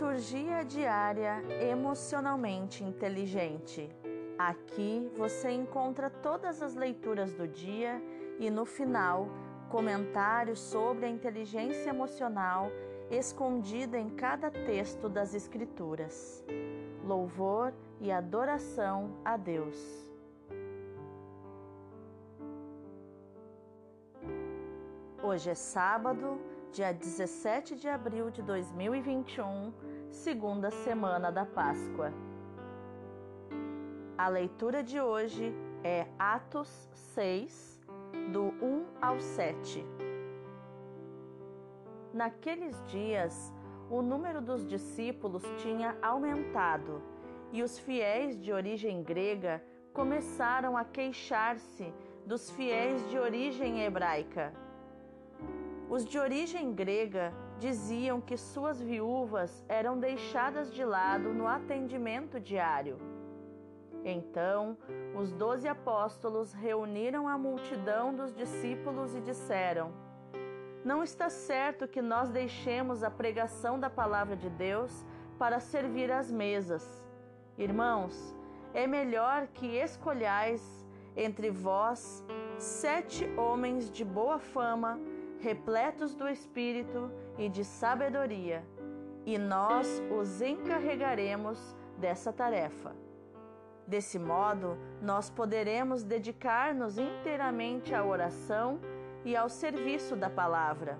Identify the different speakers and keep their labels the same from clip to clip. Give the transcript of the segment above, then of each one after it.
Speaker 1: Liturgia diária emocionalmente inteligente. Aqui você encontra todas as leituras do dia e no final, comentários sobre a inteligência emocional escondida em cada texto das Escrituras. Louvor e adoração a Deus. Hoje é sábado, dia 17 de abril de 2021, segunda semana da Páscoa. A leitura de hoje é Atos 6, do 1 ao 7. Naqueles dias, o número dos discípulos tinha aumentado e os fiéis de origem grega começaram a queixar-se dos fiéis de origem hebraica os de origem grega diziam que suas viúvas eram deixadas de lado no atendimento diário. Então, os doze apóstolos reuniram a multidão dos discípulos e disseram: Não está certo que nós deixemos a pregação da palavra de Deus para servir às mesas. Irmãos, é melhor que escolhais entre vós sete homens de boa fama repletos do Espírito e de sabedoria, e nós os encarregaremos dessa tarefa. Desse modo, nós poderemos dedicar-nos inteiramente à oração e ao serviço da palavra.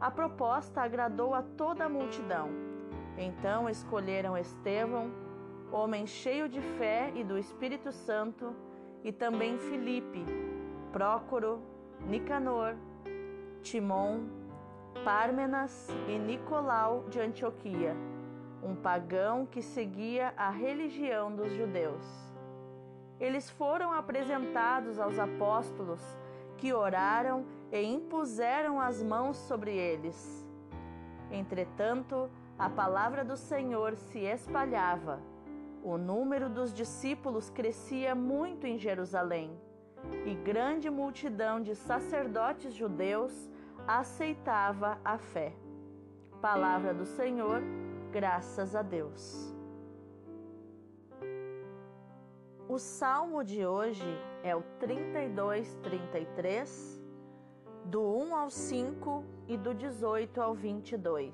Speaker 1: A proposta agradou a toda a multidão. Então escolheram Estevão, homem cheio de fé e do Espírito Santo, e também Filipe, Prócoro, Nicanor, Timon, Pármenas e Nicolau de Antioquia, um pagão que seguia a religião dos judeus. Eles foram apresentados aos apóstolos, que oraram e impuseram as mãos sobre eles. Entretanto, a palavra do Senhor se espalhava. O número dos discípulos crescia muito em Jerusalém e grande multidão de sacerdotes judeus aceitava a fé. Palavra do Senhor, graças a Deus. O salmo de hoje é o 32, 33, do 1 ao 5 e do 18 ao 22.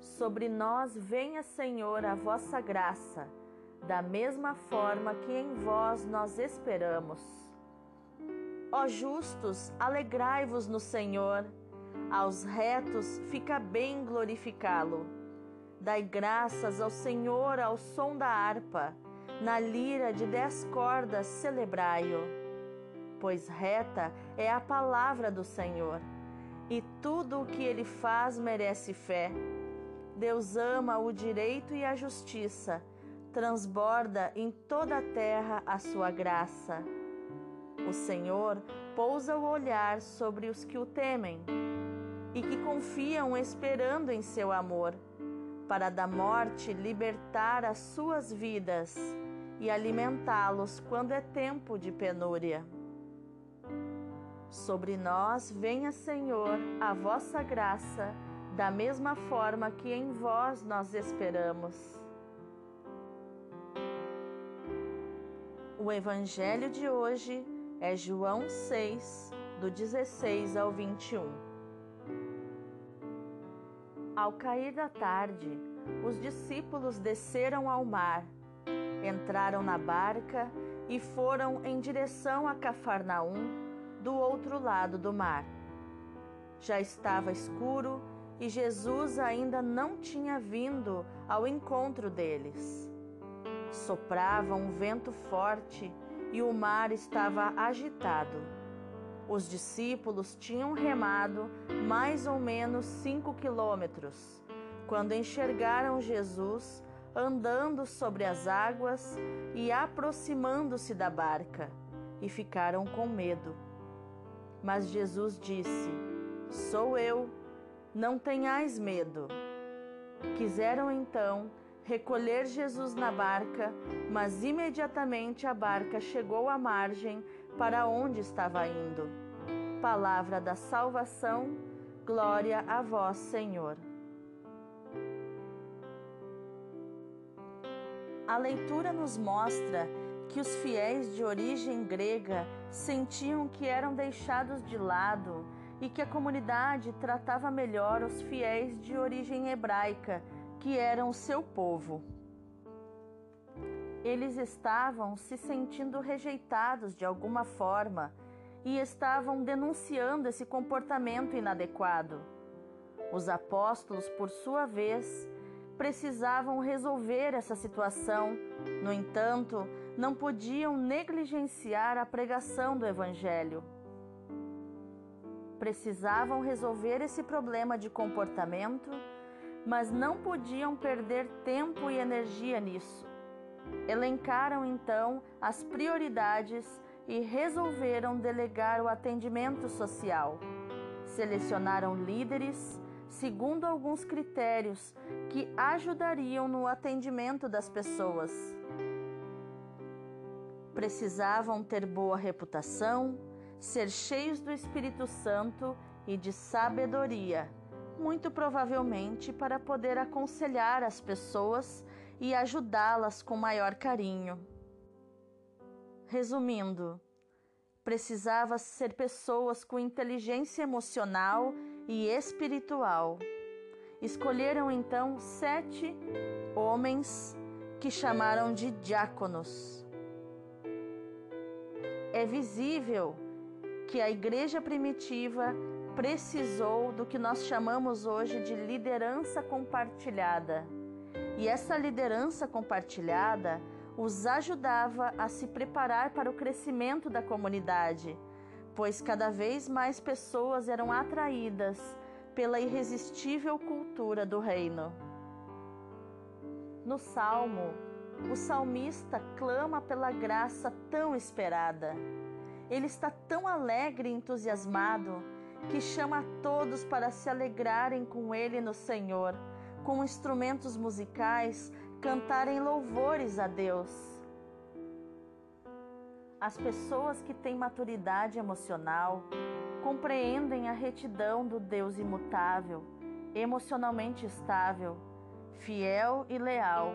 Speaker 1: Sobre nós venha, Senhor, a vossa graça da mesma forma que em vós nós esperamos. Ó justos, alegrai-vos no Senhor, aos retos fica bem glorificá-lo. Dai graças ao Senhor ao som da harpa, na lira de dez cordas celebrai-o. Pois reta é a palavra do Senhor, e tudo o que ele faz merece fé. Deus ama o direito e a justiça transborda em toda a terra a sua graça. O Senhor pousa o olhar sobre os que o temem e que confiam esperando em seu amor, para da morte libertar as suas vidas e alimentá-los quando é tempo de penúria. Sobre nós venha, Senhor, a vossa graça, da mesma forma que em vós nós esperamos. O evangelho de hoje é João 6, do 16 ao 21. Ao cair da tarde, os discípulos desceram ao mar, entraram na barca e foram em direção a Cafarnaum, do outro lado do mar. Já estava escuro e Jesus ainda não tinha vindo ao encontro deles. Soprava um vento forte e o mar estava agitado. Os discípulos tinham remado mais ou menos cinco quilômetros quando enxergaram Jesus andando sobre as águas e aproximando-se da barca e ficaram com medo. Mas Jesus disse: Sou eu, não tenhais medo. Quiseram então recolher Jesus na barca, mas imediatamente a barca chegou à margem para onde estava indo. Palavra da salvação, Glória a vós, Senhor. A leitura nos mostra que os fiéis de origem grega sentiam que eram deixados de lado e que a comunidade tratava melhor os fiéis de origem hebraica, que eram seu povo. Eles estavam se sentindo rejeitados de alguma forma e estavam denunciando esse comportamento inadequado. Os apóstolos, por sua vez, precisavam resolver essa situação, no entanto, não podiam negligenciar a pregação do Evangelho. Precisavam resolver esse problema de comportamento, mas não podiam perder tempo e energia nisso. Elencaram então as prioridades e resolveram delegar o atendimento social. Selecionaram líderes segundo alguns critérios que ajudariam no atendimento das pessoas. Precisavam ter boa reputação, ser cheios do Espírito Santo e de sabedoria, muito provavelmente para poder aconselhar as pessoas e ajudá-las com maior carinho. Resumindo, precisava ser pessoas com inteligência emocional e espiritual. Escolheram então sete homens que chamaram de diáconos. É visível que a igreja primitiva precisou do que nós chamamos hoje de liderança compartilhada. E essa liderança compartilhada os ajudava a se preparar para o crescimento da comunidade, pois cada vez mais pessoas eram atraídas pela irresistível cultura do reino. No salmo, o salmista clama pela graça tão esperada. Ele está tão alegre e entusiasmado que chama a todos para se alegrarem com ele no Senhor, com instrumentos musicais cantarem louvores a Deus. As pessoas que têm maturidade emocional compreendem a retidão do Deus imutável, emocionalmente estável, fiel e leal,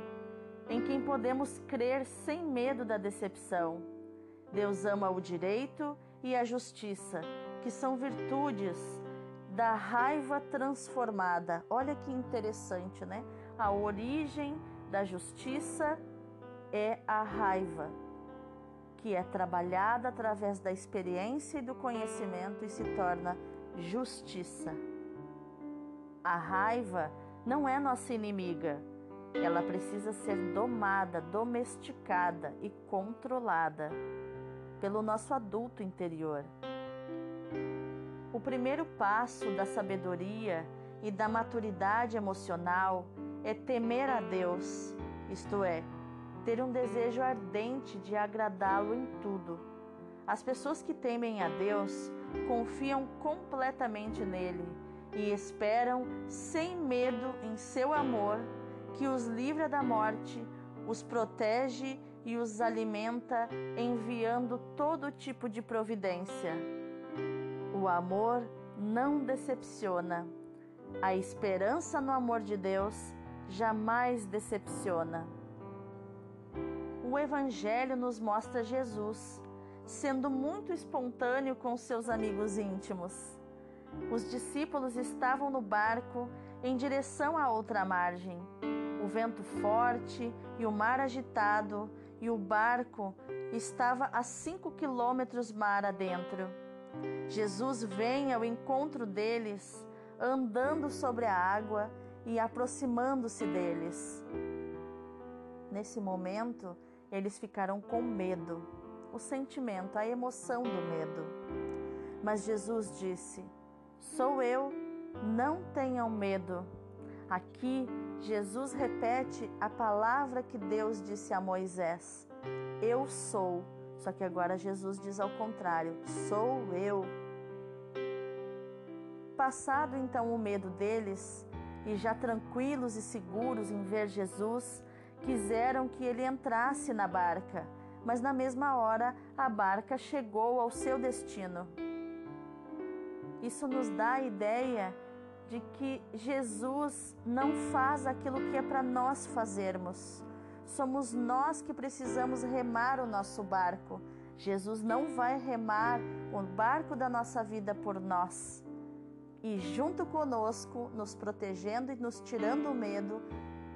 Speaker 1: em quem podemos crer sem medo da decepção. Deus ama o direito e a justiça, que são virtudes da raiva transformada. Olha que interessante, né? A origem da justiça é a raiva, que é trabalhada através da experiência e do conhecimento e se torna justiça. A raiva não é nossa inimiga. Ela precisa ser domada, domesticada e controlada pelo nosso adulto interior. O primeiro passo da sabedoria e da maturidade emocional é temer a Deus, isto é, ter um desejo ardente de agradá-lo em tudo. As pessoas que temem a Deus confiam completamente nele e esperam sem medo em seu amor, que os livra da morte, os protege e os alimenta, enviando todo tipo de providência. O amor não decepciona. A esperança no amor de Deus jamais decepciona. O Evangelho nos mostra Jesus sendo muito espontâneo com seus amigos íntimos. Os discípulos estavam no barco em direção à outra margem. O vento forte e o mar agitado, e o barco estava a cinco quilômetros mar adentro. Jesus vem ao encontro deles, andando sobre a água e aproximando-se deles. Nesse momento, eles ficaram com medo, o sentimento, a emoção do medo. Mas Jesus disse: Sou eu, não tenham medo. Aqui, Jesus repete a palavra que Deus disse a Moisés: Eu sou. Só que agora Jesus diz ao contrário: Sou eu. Passado então o medo deles, e já tranquilos e seguros em ver Jesus, quiseram que ele entrasse na barca, mas na mesma hora a barca chegou ao seu destino. Isso nos dá a ideia de que Jesus não faz aquilo que é para nós fazermos. Somos nós que precisamos remar o nosso barco. Jesus não vai remar o barco da nossa vida por nós. E junto conosco, nos protegendo e nos tirando o medo,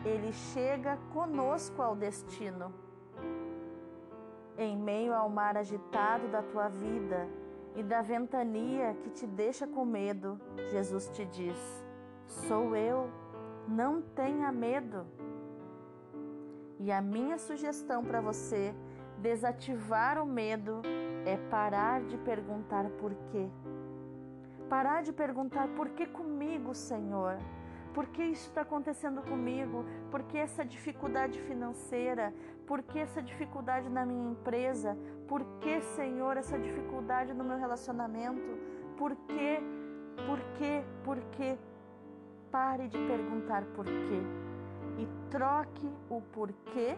Speaker 1: ele chega conosco ao destino. Em meio ao mar agitado da tua vida e da ventania que te deixa com medo, Jesus te diz: Sou eu, não tenha medo. E a minha sugestão para você desativar o medo é parar de perguntar por quê. Parar de perguntar por que comigo, Senhor? Por que isso está acontecendo comigo? Por que essa dificuldade financeira? Por que essa dificuldade na minha empresa? Por que, Senhor, essa dificuldade no meu relacionamento? Por que? Por que? Por que? Pare de perguntar por quê troque o porquê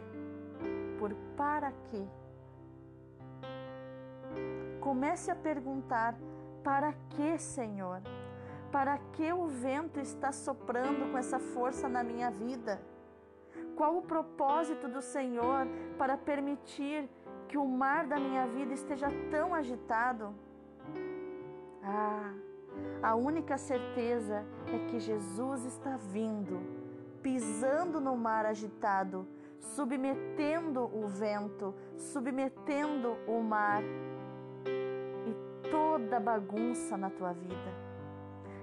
Speaker 1: por para quê. Comece a perguntar: para que, Senhor? Para que o vento está soprando com essa força na minha vida? Qual o propósito do Senhor para permitir que o mar da minha vida esteja tão agitado? Ah, a única certeza é que Jesus está vindo, pisando no mar agitado, submetendo o vento, submetendo o mar e toda bagunça na tua vida.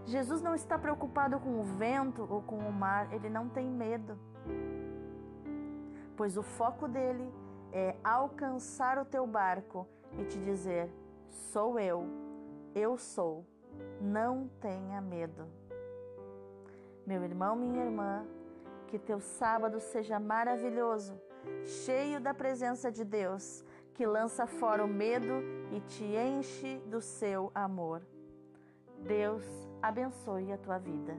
Speaker 1: Jesus não está preocupado com o vento ou com o mar, ele não tem medo. Pois o foco dele é alcançar o teu barco e te dizer: sou eu, eu sou, não tenha medo. Meu irmão, minha irmã, que teu sábado seja maravilhoso, cheio da presença de Deus, que lança fora o medo e te enche do seu amor. Deus abençoe a tua vida.